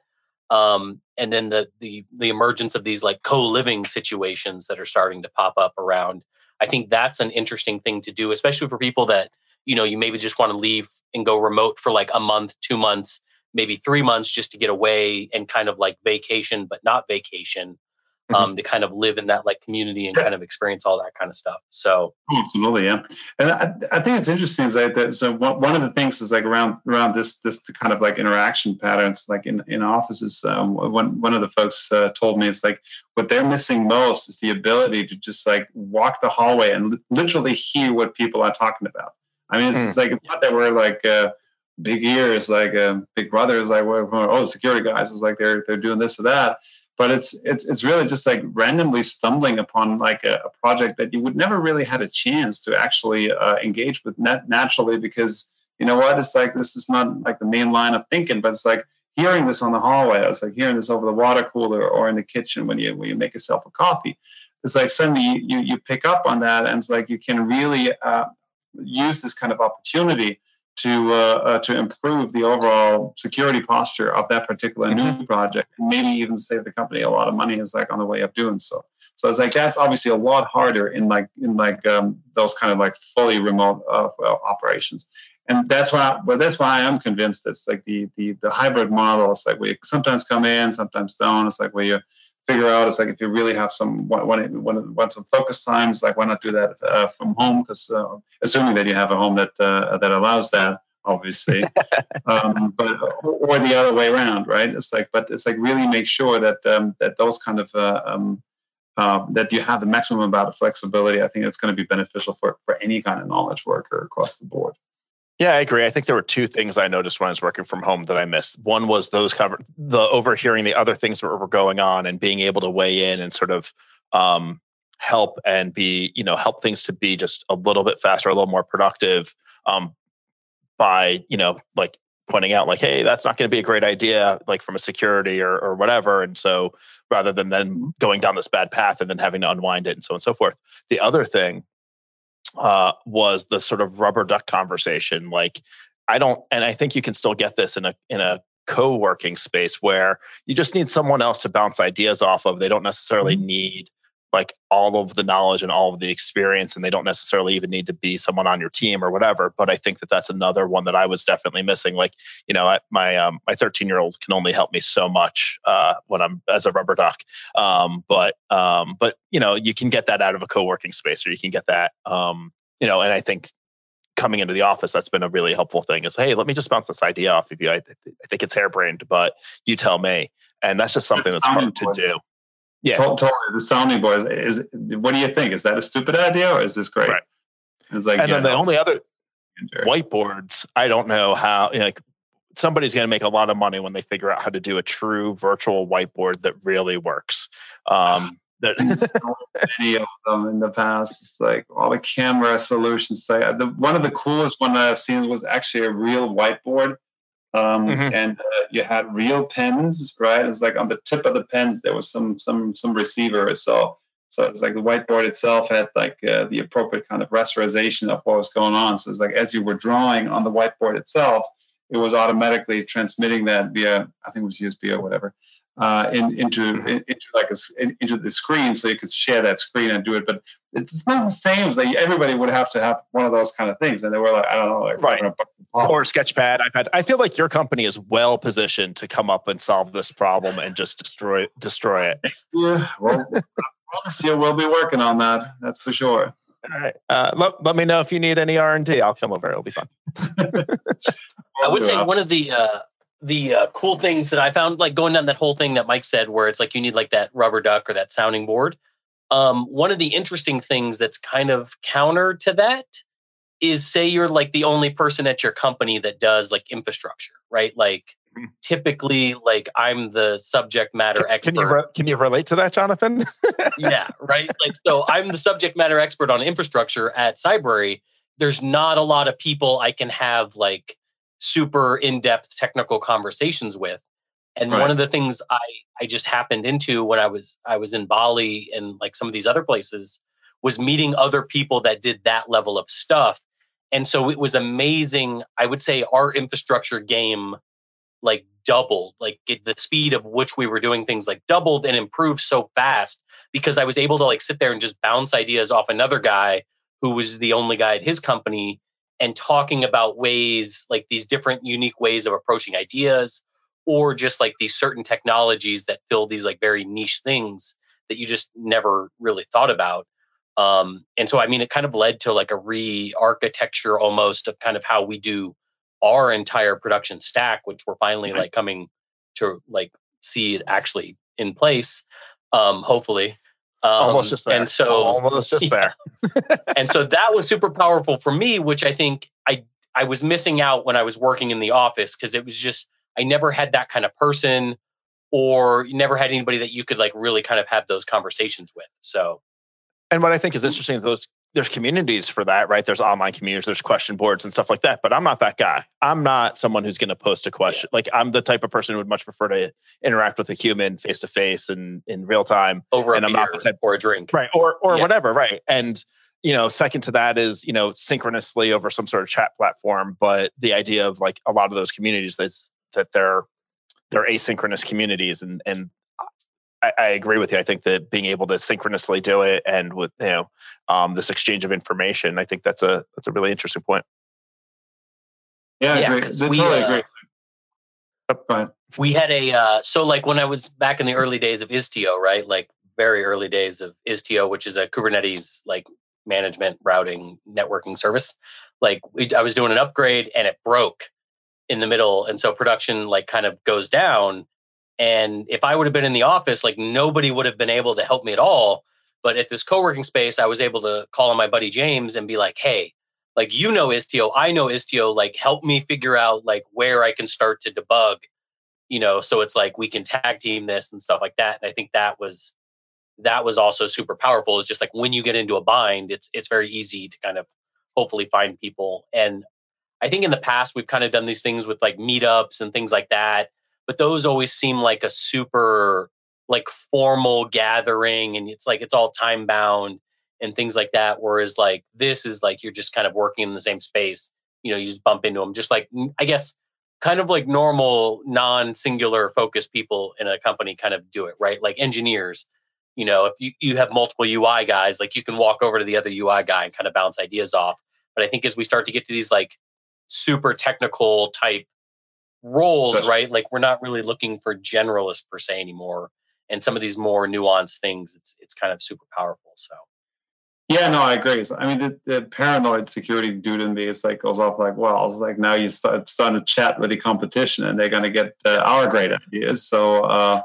Um, and then the the the emergence of these like co-living situations that are starting to pop up around. I think that's an interesting thing to do, especially for people that you know you maybe just want to leave and go remote for like a month, two months, maybe three months just to get away and kind of like vacation, but not vacation. um, mm-hmm. to kind of live in that like community and kind of experience all that kind of stuff. So absolutely, yeah. And I, I think it's interesting is that, that so one of the things is like around around this this kind of like interaction patterns, like in in offices. Um, one one of the folks uh, told me it's like what they're missing most is the ability to just like walk the hallway and li- literally hear what people are talking about. I mean, it's mm. like it's not that we're like. Uh, big ears, like uh, Big Brother is like, oh, security guys is like they're they're doing this or that but it's it's it's really just like randomly stumbling upon like a, a project that you would never really had a chance to actually uh, engage with net naturally because you know what it's like this is not like the main line of thinking but it's like hearing this on the hallway it's like hearing this over the water cooler or in the kitchen when you when you make yourself a coffee it's like suddenly you you, you pick up on that and it's like you can really uh, use this kind of opportunity to uh, uh, to improve the overall security posture of that particular mm-hmm. new project and maybe even save the company a lot of money is like on the way of doing so. So it's like that's obviously a lot harder in like in like um, those kind of like fully remote uh, operations. And that's why well that's why i'm convinced it's like the the the hybrid model it's like we sometimes come in sometimes don't. It's like where you figure out it's like if you really have some want, want, want some focus times like why not do that uh, from home? Because uh, assuming that you have a home that uh, that allows that obviously. Um, but or the other way around right? It's like but it's like really make sure that um, that those kind of uh, um, uh, that you have the maximum amount of flexibility i think it's going to be beneficial for for any kind of knowledge worker across the board yeah, I agree. I think there were two things I noticed when I was working from home that I missed. One was those cover the overhearing the other things that were going on and being able to weigh in and sort of um, help and be, you know, help things to be just a little bit faster, a little more productive um, by, you know, like pointing out like, hey, that's not going to be a great idea, like from a security or, or whatever. And so rather than then mm-hmm. going down this bad path and then having to unwind it and so on and so forth. The other thing uh, was the sort of rubber duck conversation. Like, I don't, and I think you can still get this in a in a co-working space where you just need someone else to bounce ideas off of. They don't necessarily mm-hmm. need like all of the knowledge and all of the experience and they don't necessarily even need to be someone on your team or whatever but i think that that's another one that i was definitely missing. Like you know my um, my 13 year old can only help me so much uh, when i'm as a rubber duck. Um, but um, but you know you can get that out of a co-working space or you can get that um, you know and i think coming into the office that's been a really helpful thing is hey let me just bounce this idea off of you. I, I think it's harebrained but you tell me. And that's just something that's hard to do yeah, totally. The sounding board is. What do you think? Is that a stupid idea or is this great? Right. It's like, and yeah, then the only other whiteboards. I don't know how. Like somebody's going to make a lot of money when they figure out how to do a true virtual whiteboard that really works. Um, that so many of them in the past. It's like all the camera solutions. Like the, one of the coolest one I've seen was actually a real whiteboard um, mm-hmm. and uh, you had real pens, right? It's like on the tip of the pens there was some some some receiver, so so it's like the whiteboard itself had like uh, the appropriate kind of rasterization of what was going on. So it's like as you were drawing on the whiteboard itself, it was automatically transmitting that via I think it was USB or whatever uh, in, into in, into like a, in, into the screen, so you could share that screen and do it. But it's not the same as like everybody would have to have one of those kind of things, and they were like I don't know, like right. or Sketchpad, iPad. I feel like your company is well positioned to come up and solve this problem and just destroy destroy it. Yeah, well, I promise you, we'll be working on that. That's for sure. All right. Uh, let, let me know if you need any R and D. I'll come over. It'll be fun. I would say one of the uh, the uh, cool things that I found, like going down that whole thing that Mike said, where it's like you need like that rubber duck or that sounding board. Um, one of the interesting things that's kind of counter to that is say you're like the only person at your company that does like infrastructure, right? Like mm-hmm. typically, like I'm the subject matter expert. Can you re- can you relate to that, Jonathan? yeah, right. Like so, I'm the subject matter expert on infrastructure at Cybrary. There's not a lot of people I can have like super in-depth technical conversations with. And right. one of the things I I just happened into when I was I was in Bali and like some of these other places was meeting other people that did that level of stuff. And so it was amazing. I would say our infrastructure game like doubled, like it, the speed of which we were doing things like doubled and improved so fast because I was able to like sit there and just bounce ideas off another guy who was the only guy at his company and talking about ways like these different unique ways of approaching ideas or just like these certain technologies that fill these like very niche things that you just never really thought about. Um, and so, I mean, it kind of led to like a re-architecture almost of kind of how we do our entire production stack, which we're finally like coming to like see it actually in place. Um, hopefully, um, almost just there. And so, almost just yeah. there. and so that was super powerful for me, which I think I I was missing out when I was working in the office because it was just I never had that kind of person, or never had anybody that you could like really kind of have those conversations with. So, and what I think is interesting, is those there's communities for that, right? There's online communities, there's question boards and stuff like that. But I'm not that guy. I'm not someone who's going to post a question. Yeah. Like I'm the type of person who would much prefer to interact with a human face to face and in real time. Over and I'm not the type or a drink, right? Or or yeah. whatever, right? And you know, second to that is you know synchronously over some sort of chat platform. But the idea of like a lot of those communities that's that they're they're asynchronous communities and and I, I, agree with you. I think that being able to synchronously do it and with you know um, this exchange of information, I think that's a that's a really interesting point. Yeah, yeah, agree. We, totally uh, agree. Fine. We had a uh, so like when I was back in the early days of Istio, right? Like very early days of Istio, which is a Kubernetes like management routing networking service. Like we, I was doing an upgrade and it broke in the middle, and so production like kind of goes down and if I would have been in the office, like nobody would have been able to help me at all. But at this co working space, I was able to call on my buddy James and be like, hey, like you know Istio, I know Istio, like help me figure out like where I can start to debug, you know, so it's like we can tag team this and stuff like that. And I think that was that was also super powerful. It's just like when you get into a bind, it's it's very easy to kind of hopefully find people. And I think in the past we've kind of done these things with like meetups and things like that but those always seem like a super like formal gathering and it's like it's all time bound and things like that whereas like this is like you're just kind of working in the same space you know you just bump into them just like i guess kind of like normal non-singular focused people in a company kind of do it right? Like engineers you know if you, you have multiple ui guys like you can walk over to the other ui guy and kind of bounce ideas off but i think as we start to get to these like super technical type roles, right? Like we're not really looking for generalists per se anymore. And some of these more nuanced things, it's it's kind of super powerful. So. Yeah, no, I agree. I mean, the, the paranoid security dude in me is like goes off like, well, it's like now you start starting to chat with the competition, and they're going to get uh, our great ideas. So uh,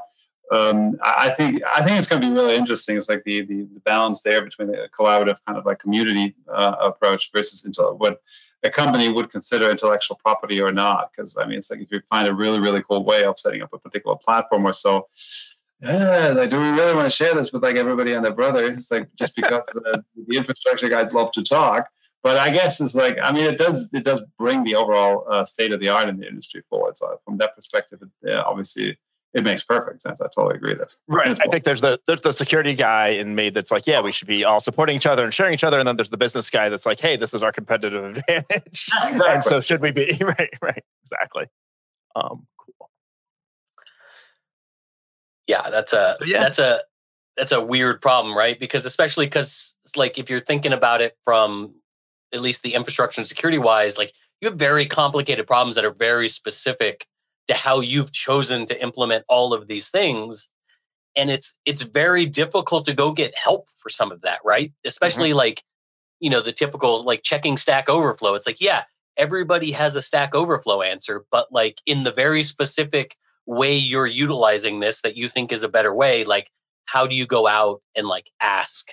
um, I think I think it's going to be really interesting. It's like the, the, the balance there between a collaborative kind of like community uh, approach versus into what a company would consider intellectual property or not. Because I mean, it's like if you find a really really cool way of setting up a particular platform or so. Yeah, like, do we really want to share this with like everybody and their brother? It's like just because the, the infrastructure guys love to talk. But I guess it's like I mean, it does it does bring the overall uh, state of the art in the industry forward. So from that perspective, it, yeah, obviously it makes perfect sense. I totally agree with this. Right. I think there's the there's the security guy in me that's like, yeah, we should be all supporting each other and sharing each other. And then there's the business guy that's like, hey, this is our competitive advantage. Exactly. and so should we be right? Right. Exactly. Um, cool. Yeah, that's a so, yeah. that's a that's a weird problem, right? Because especially because like if you're thinking about it from at least the infrastructure and security wise, like you have very complicated problems that are very specific to how you've chosen to implement all of these things and it's it's very difficult to go get help for some of that right especially mm-hmm. like you know the typical like checking stack overflow it's like yeah everybody has a stack overflow answer but like in the very specific way you're utilizing this that you think is a better way like how do you go out and like ask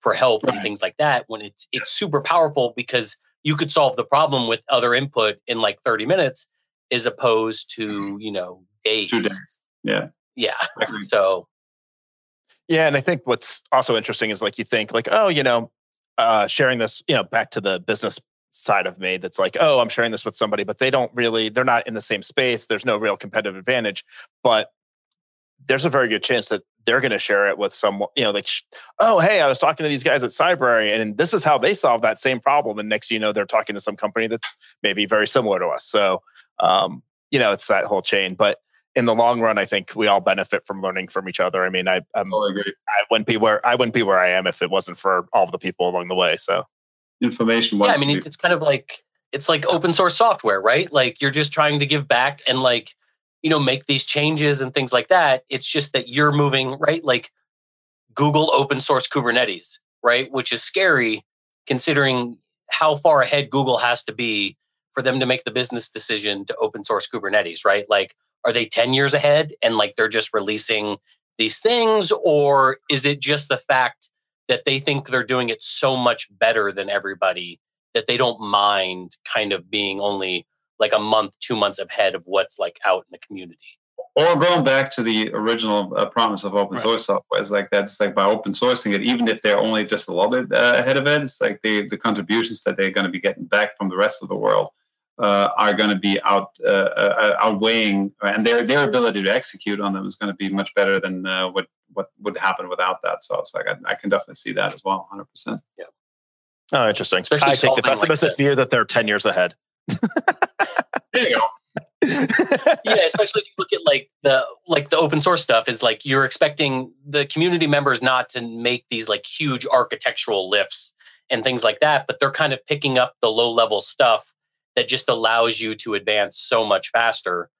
for help right. and things like that when it's it's super powerful because you could solve the problem with other input in like 30 minutes as opposed to mm-hmm. you know days. Two days. Yeah. Yeah. So. Yeah, and I think what's also interesting is like you think like oh you know uh, sharing this you know back to the business side of me that's like oh I'm sharing this with somebody but they don't really they're not in the same space there's no real competitive advantage but there's a very good chance that they're going to share it with someone, you know, like, oh, hey, I was talking to these guys at Cybrary and this is how they solve that same problem. And next, you know, they're talking to some company that's maybe very similar to us. So, um, you know, it's that whole chain. But in the long run, I think we all benefit from learning from each other. I mean, I, I'm, oh, I, I wouldn't be where I wouldn't be where I am if it wasn't for all of the people along the way. So, information. Yeah, I mean, it's kind of like it's like open source software, right? Like you're just trying to give back and like you know make these changes and things like that it's just that you're moving right like Google open source Kubernetes, right? Which is scary considering how far ahead Google has to be for them to make the business decision to open source Kubernetes, right? Like, are they 10 years ahead and like they're just releasing these things? Or is it just the fact that they think they're doing it so much better than everybody that they don't mind kind of being only like a month, two months ahead of what's like out in the community? or going back to the original uh, promise of open right. source software is like that's like by open sourcing it even if they're only just a little bit uh, ahead of it it's like the the contributions that they're going to be getting back from the rest of the world uh, are going to be out uh, uh, outweighing and their their ability to execute on them is going to be much better than uh, what what would happen without that. So it's like I, I can definitely see that as well 100% yeah. Oh interesting. Especially I take the pessimistic like view that they're 10 years ahead there you go yeah, especially if you look at like the like the open source stuff is like you're expecting the community members not to make these like huge architectural lifts and things like that, but they're kind of picking up the low level stuff that just allows you to advance so much faster.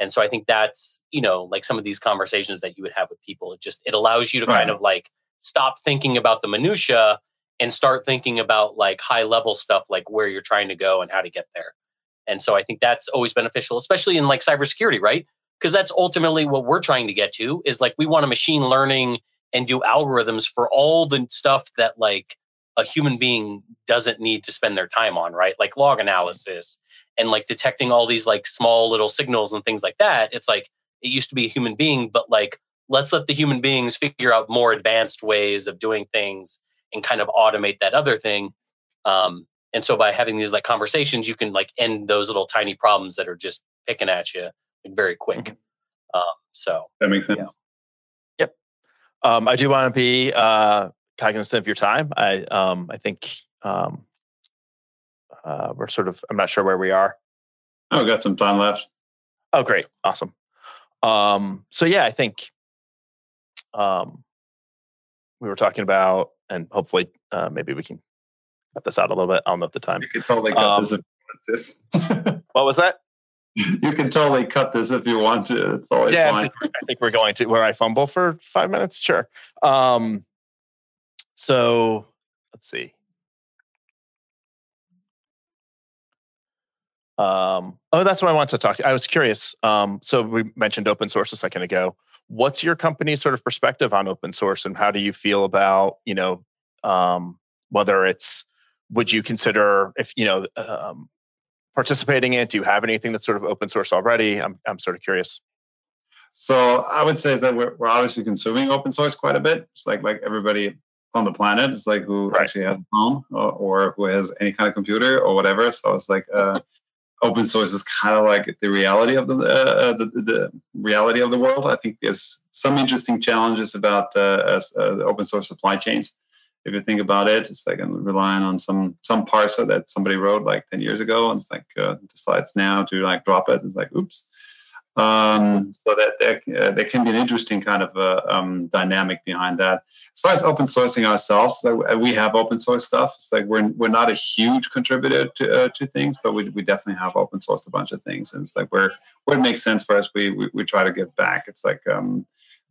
And so I think that's, you know, like some of these conversations that you would have with people. It just it allows you to right. kind of like stop thinking about the minutia and start thinking about like high level stuff like where you're trying to go and how to get there. And so I think that's always beneficial, especially in like cybersecurity, right? Because that's ultimately what we're trying to get to is like we want a machine learning and do algorithms for all the stuff that like a human being doesn't need to spend their time on, right? Like log analysis and like detecting all these like small little signals and things like that. It's like it used to be a human being, but like let's let the human beings figure out more advanced ways of doing things and kind of automate that other thing. Um, and so by having these like conversations, you can like end those little tiny problems that are just picking at you like, very quick. Mm-hmm. Um, so that makes sense. Yeah. Yep. Um, I do want to be uh, cognizant of your time. I um, I think um, uh, we're sort of I'm not sure where we are. Oh, we got some time left. Oh, great, awesome. Um, so yeah, I think um, we were talking about, and hopefully uh, maybe we can cut this out a little bit. I don't know at the time. You can totally cut um, this if what was that? You can totally cut this if you want to. It's always yeah, fine. I think, I think, we're going to where I fumble for five minutes. Sure. Um, so let's see. Um, oh, that's what I want to talk to. I was curious. Um, so we mentioned open source a second ago. What's your company's sort of perspective on open source, and how do you feel about you know um, whether it's would you consider if you know um, participating in it? Do you have anything that's sort of open source already? I'm I'm sort of curious. So I would say that we're, we're obviously consuming open source quite a bit. It's like like everybody on the planet. It's like who right. actually has a phone or, or, who has any kind of computer or whatever. So it's like uh, open source is kind of like the reality of the, uh, the, the reality of the world. I think there's some interesting challenges about uh, uh, open source supply chains if you think about it, it's like relying on some some parser that somebody wrote like 10 years ago, and it's like uh, decides now to like drop it. It's like oops. Um, so that there, uh, there, can be an interesting kind of uh, um, dynamic behind that. As far as open sourcing ourselves, like we have open source stuff. It's like we're we're not a huge contributor to uh, to things, but we, we definitely have open sourced a bunch of things, and it's like where where it makes sense for us, we we, we try to give back. It's like um,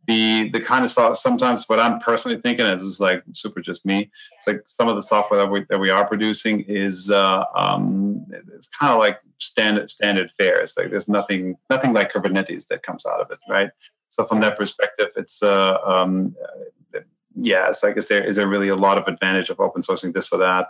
the the kind of stuff sometimes what I'm personally thinking is is like super just me. It's like some of the software that we that we are producing is uh, um, it's kind of like standard standard fare. It's like there's nothing nothing like Kubernetes that comes out of it, right? So from that perspective, it's uh, um, yeah, it's like is there is there really a lot of advantage of open sourcing this or that?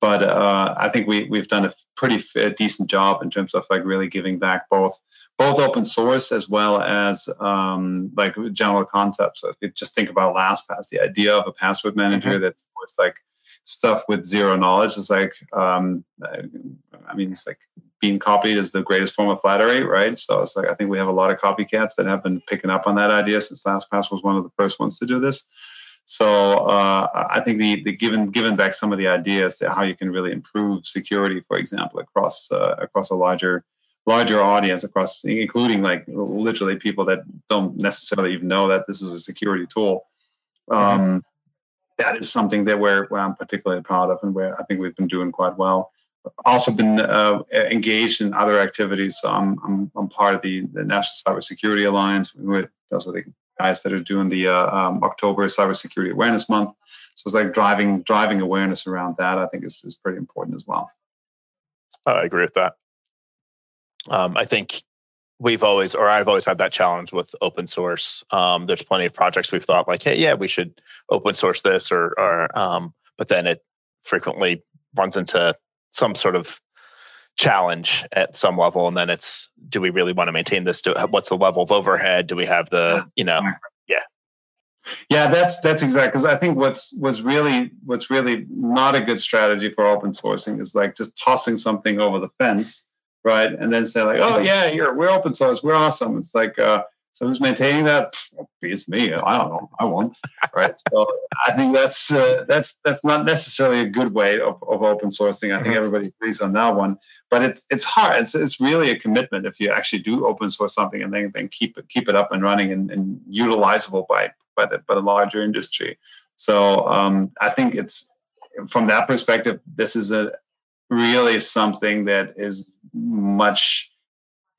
But uh, I think we we've done a pretty decent job in terms of like really giving back both both open source as well as um, like general concepts. So if you just think about LastPass, the idea of a password manager mm-hmm. that's like stuff with zero knowledge is like, um, I mean, it's like being copied is the greatest form of flattery, right? So it's like I think we have a lot of copycats that have been picking up on that idea since LastPass was one of the first ones to do this. So uh, I think the, the given given back some of the ideas to how you can really improve security, for example, across uh, across a larger larger audience across, including like literally people that don't necessarily even know that this is a security tool. Um, mm-hmm. that is something that we're, where I'm particularly proud of, and where I think we've been doing quite well. Also been uh, engaged in other activities. So I'm, I'm, I'm part of the, the National Cybersecurity Alliance. With, those are the guys that are doing the uh, um, October Cybersecurity Awareness Month. So it's like driving driving awareness around that. I think is is pretty important as well. I agree with that. Um, I think we've always, or I've always had that challenge with open source. Um, there's plenty of projects we've thought like, hey, yeah, we should open source this, or, or um, but then it frequently runs into some sort of challenge at some level and then it's do we really want to maintain this? Do, what's the level of overhead? Do we have the you know? yeah. Yeah that's that's exactly because i think what's what's really what's really not a good strategy for open sourcing is like just tossing something over the fence right and then say like oh yeah here we're open source we're awesome it's like uh so who's maintaining that? It's me. I don't know. I won't. Right. so I think that's uh, that's that's not necessarily a good way of, of open sourcing. I think mm-hmm. everybody agrees on that one. But it's it's hard. It's, it's really a commitment if you actually do open source something and then, then keep it keep it up and running and, and utilizable by by the by the larger industry. So um, I think it's from that perspective, this is a really something that is much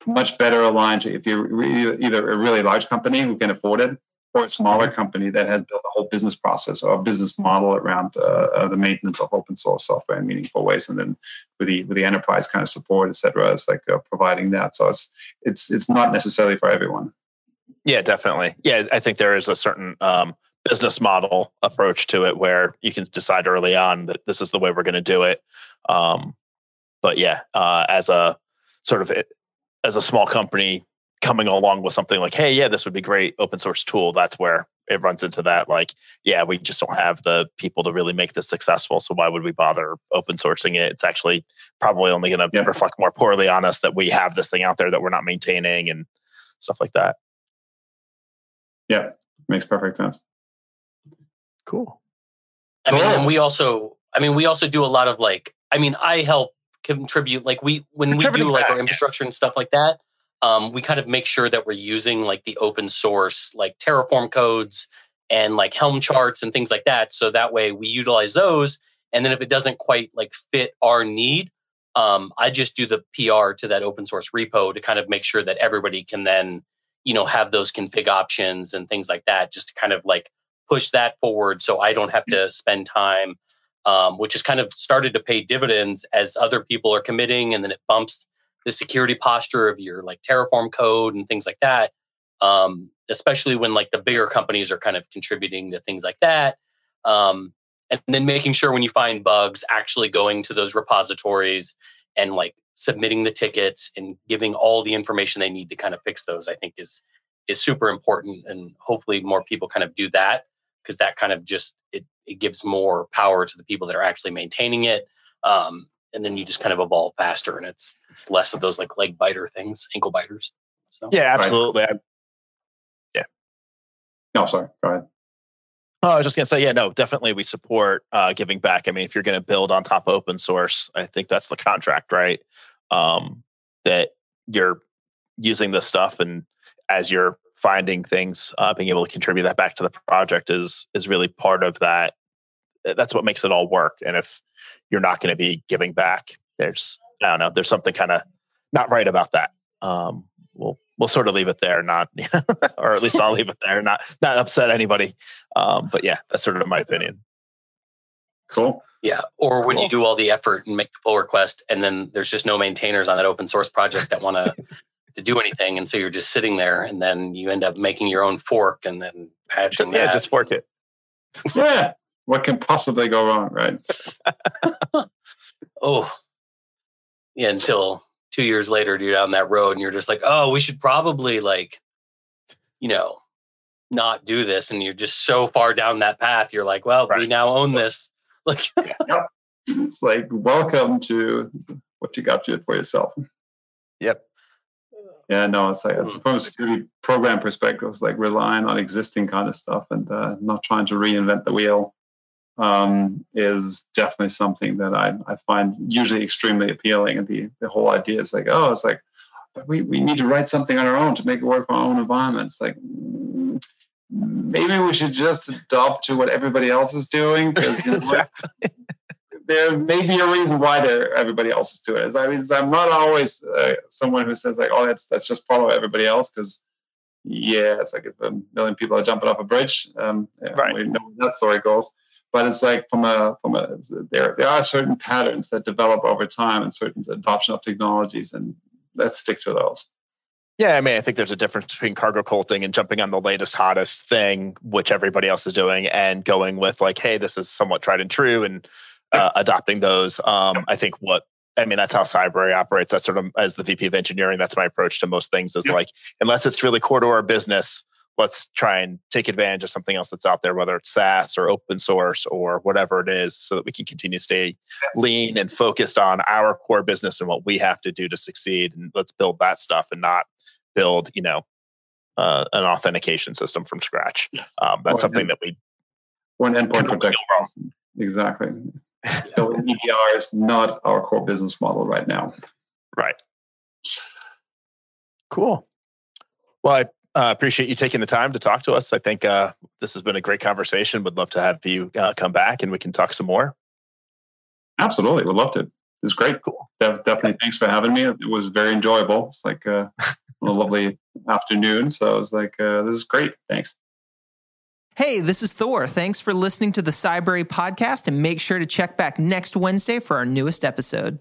much better aligned to if you're either a really large company who can afford it or a smaller mm-hmm. company that has built a whole business process or a business model around uh, uh, the maintenance of open source software in meaningful ways, and then with the with the enterprise kind of support, et cetera, it's like uh, providing that. So it's it's it's not necessarily for everyone. Yeah, definitely. Yeah, I think there is a certain um, business model approach to it where you can decide early on that this is the way we're going to do it. Um, but yeah, uh, as a sort of as a small company coming along with something like, hey, yeah, this would be great open source tool, that's where it runs into that. Like, yeah, we just don't have the people to really make this successful. So why would we bother open sourcing it? It's actually probably only going to yeah. reflect more poorly on us that we have this thing out there that we're not maintaining and stuff like that. Yeah, makes perfect sense. Cool. I mean, and we also, I mean, we also do a lot of like, I mean, I help contribute like we when we do like back, our infrastructure yeah. and stuff like that um, we kind of make sure that we're using like the open source like terraform codes and like helm charts and things like that so that way we utilize those and then if it doesn't quite like fit our need um, i just do the pr to that open source repo to kind of make sure that everybody can then you know have those config options and things like that just to kind of like push that forward so i don't have to spend time um, which has kind of started to pay dividends as other people are committing, and then it bumps the security posture of your like Terraform code and things like that. Um, especially when like the bigger companies are kind of contributing to things like that. Um, and then making sure when you find bugs, actually going to those repositories and like submitting the tickets and giving all the information they need to kind of fix those, I think is is super important. And hopefully more people kind of do that because that kind of just it it gives more power to the people that are actually maintaining it. Um, and then you just kind of evolve faster, and it's it's less of those like leg biter things, ankle biters. So yeah, absolutely. Right. yeah. No, sorry. Go ahead. Oh, I was just gonna say, yeah, no, definitely we support uh, giving back. I mean, if you're gonna build on top of open source, I think that's the contract, right? Um, that you're using this stuff, and as you're finding things, uh, being able to contribute that back to the project is is really part of that. That's what makes it all work. And if you're not going to be giving back, there's I don't know, there's something kind of not right about that. Um, we'll we'll sort of leave it there, not or at least I'll leave it there, not not upset anybody. Um, but yeah, that's sort of my opinion. Cool. Yeah. Or when you do all the effort and make the pull request, and then there's just no maintainers on that open source project that want to to do anything, and so you're just sitting there, and then you end up making your own fork and then patching. Yeah, that. just fork it. yeah, what can possibly go wrong, right? oh, yeah. Until two years later, you're down that road, and you're just like, oh, we should probably like, you know, not do this, and you're just so far down that path. You're like, well, right. we now own this. Like, yep. it's like welcome to what you got to for yourself. Yep. Yeah, no, it's like it's hmm. from a security program perspective, it's like relying on existing kind of stuff and uh, not trying to reinvent the wheel um, is definitely something that I, I find usually extremely appealing. And the, the whole idea is like, oh, it's like we, we need to write something on our own to make it work for our own environments. Like mm, maybe we should just adopt to what everybody else is doing because you know, exactly there may be a reason why everybody else is doing it. I mean, I'm not always uh, someone who says like, "Oh, let's let's just follow everybody else," because yeah, it's like if a million people are jumping off a bridge, um, right. we know where that story goes. But it's like from a from a there there are certain patterns that develop over time and certain adoption of technologies, and let's stick to those. Yeah, I mean, I think there's a difference between cargo culting and jumping on the latest, hottest thing, which everybody else is doing, and going with like, hey, this is somewhat tried and true, and uh, adopting those. Um, I think what I mean, that's how Cybrary operates. That's sort of as the VP of engineering, that's my approach to most things. Is like, unless it's really core to our business, let's try and take advantage of something else that's out there, whether it's SaaS or open source or whatever it is, so that we can continue to stay lean and focused on our core business and what we have to do to succeed. And let's build that stuff and not build, you know, uh, an authentication system from scratch. Yes. Um, that's or something that we one endpoint protection. Exactly. so EDR is not our core business model right now. Right. Cool. Well, I uh, appreciate you taking the time to talk to us. I think uh, this has been a great conversation. Would love to have you uh, come back and we can talk some more. Absolutely, would love to. It was great. Cool. De- definitely. Thanks for having me. It was very enjoyable. It's like uh, a lovely afternoon. So I was like, uh, this is great. Thanks. Hey, this is Thor. Thanks for listening to the Cybrary podcast and make sure to check back next Wednesday for our newest episode.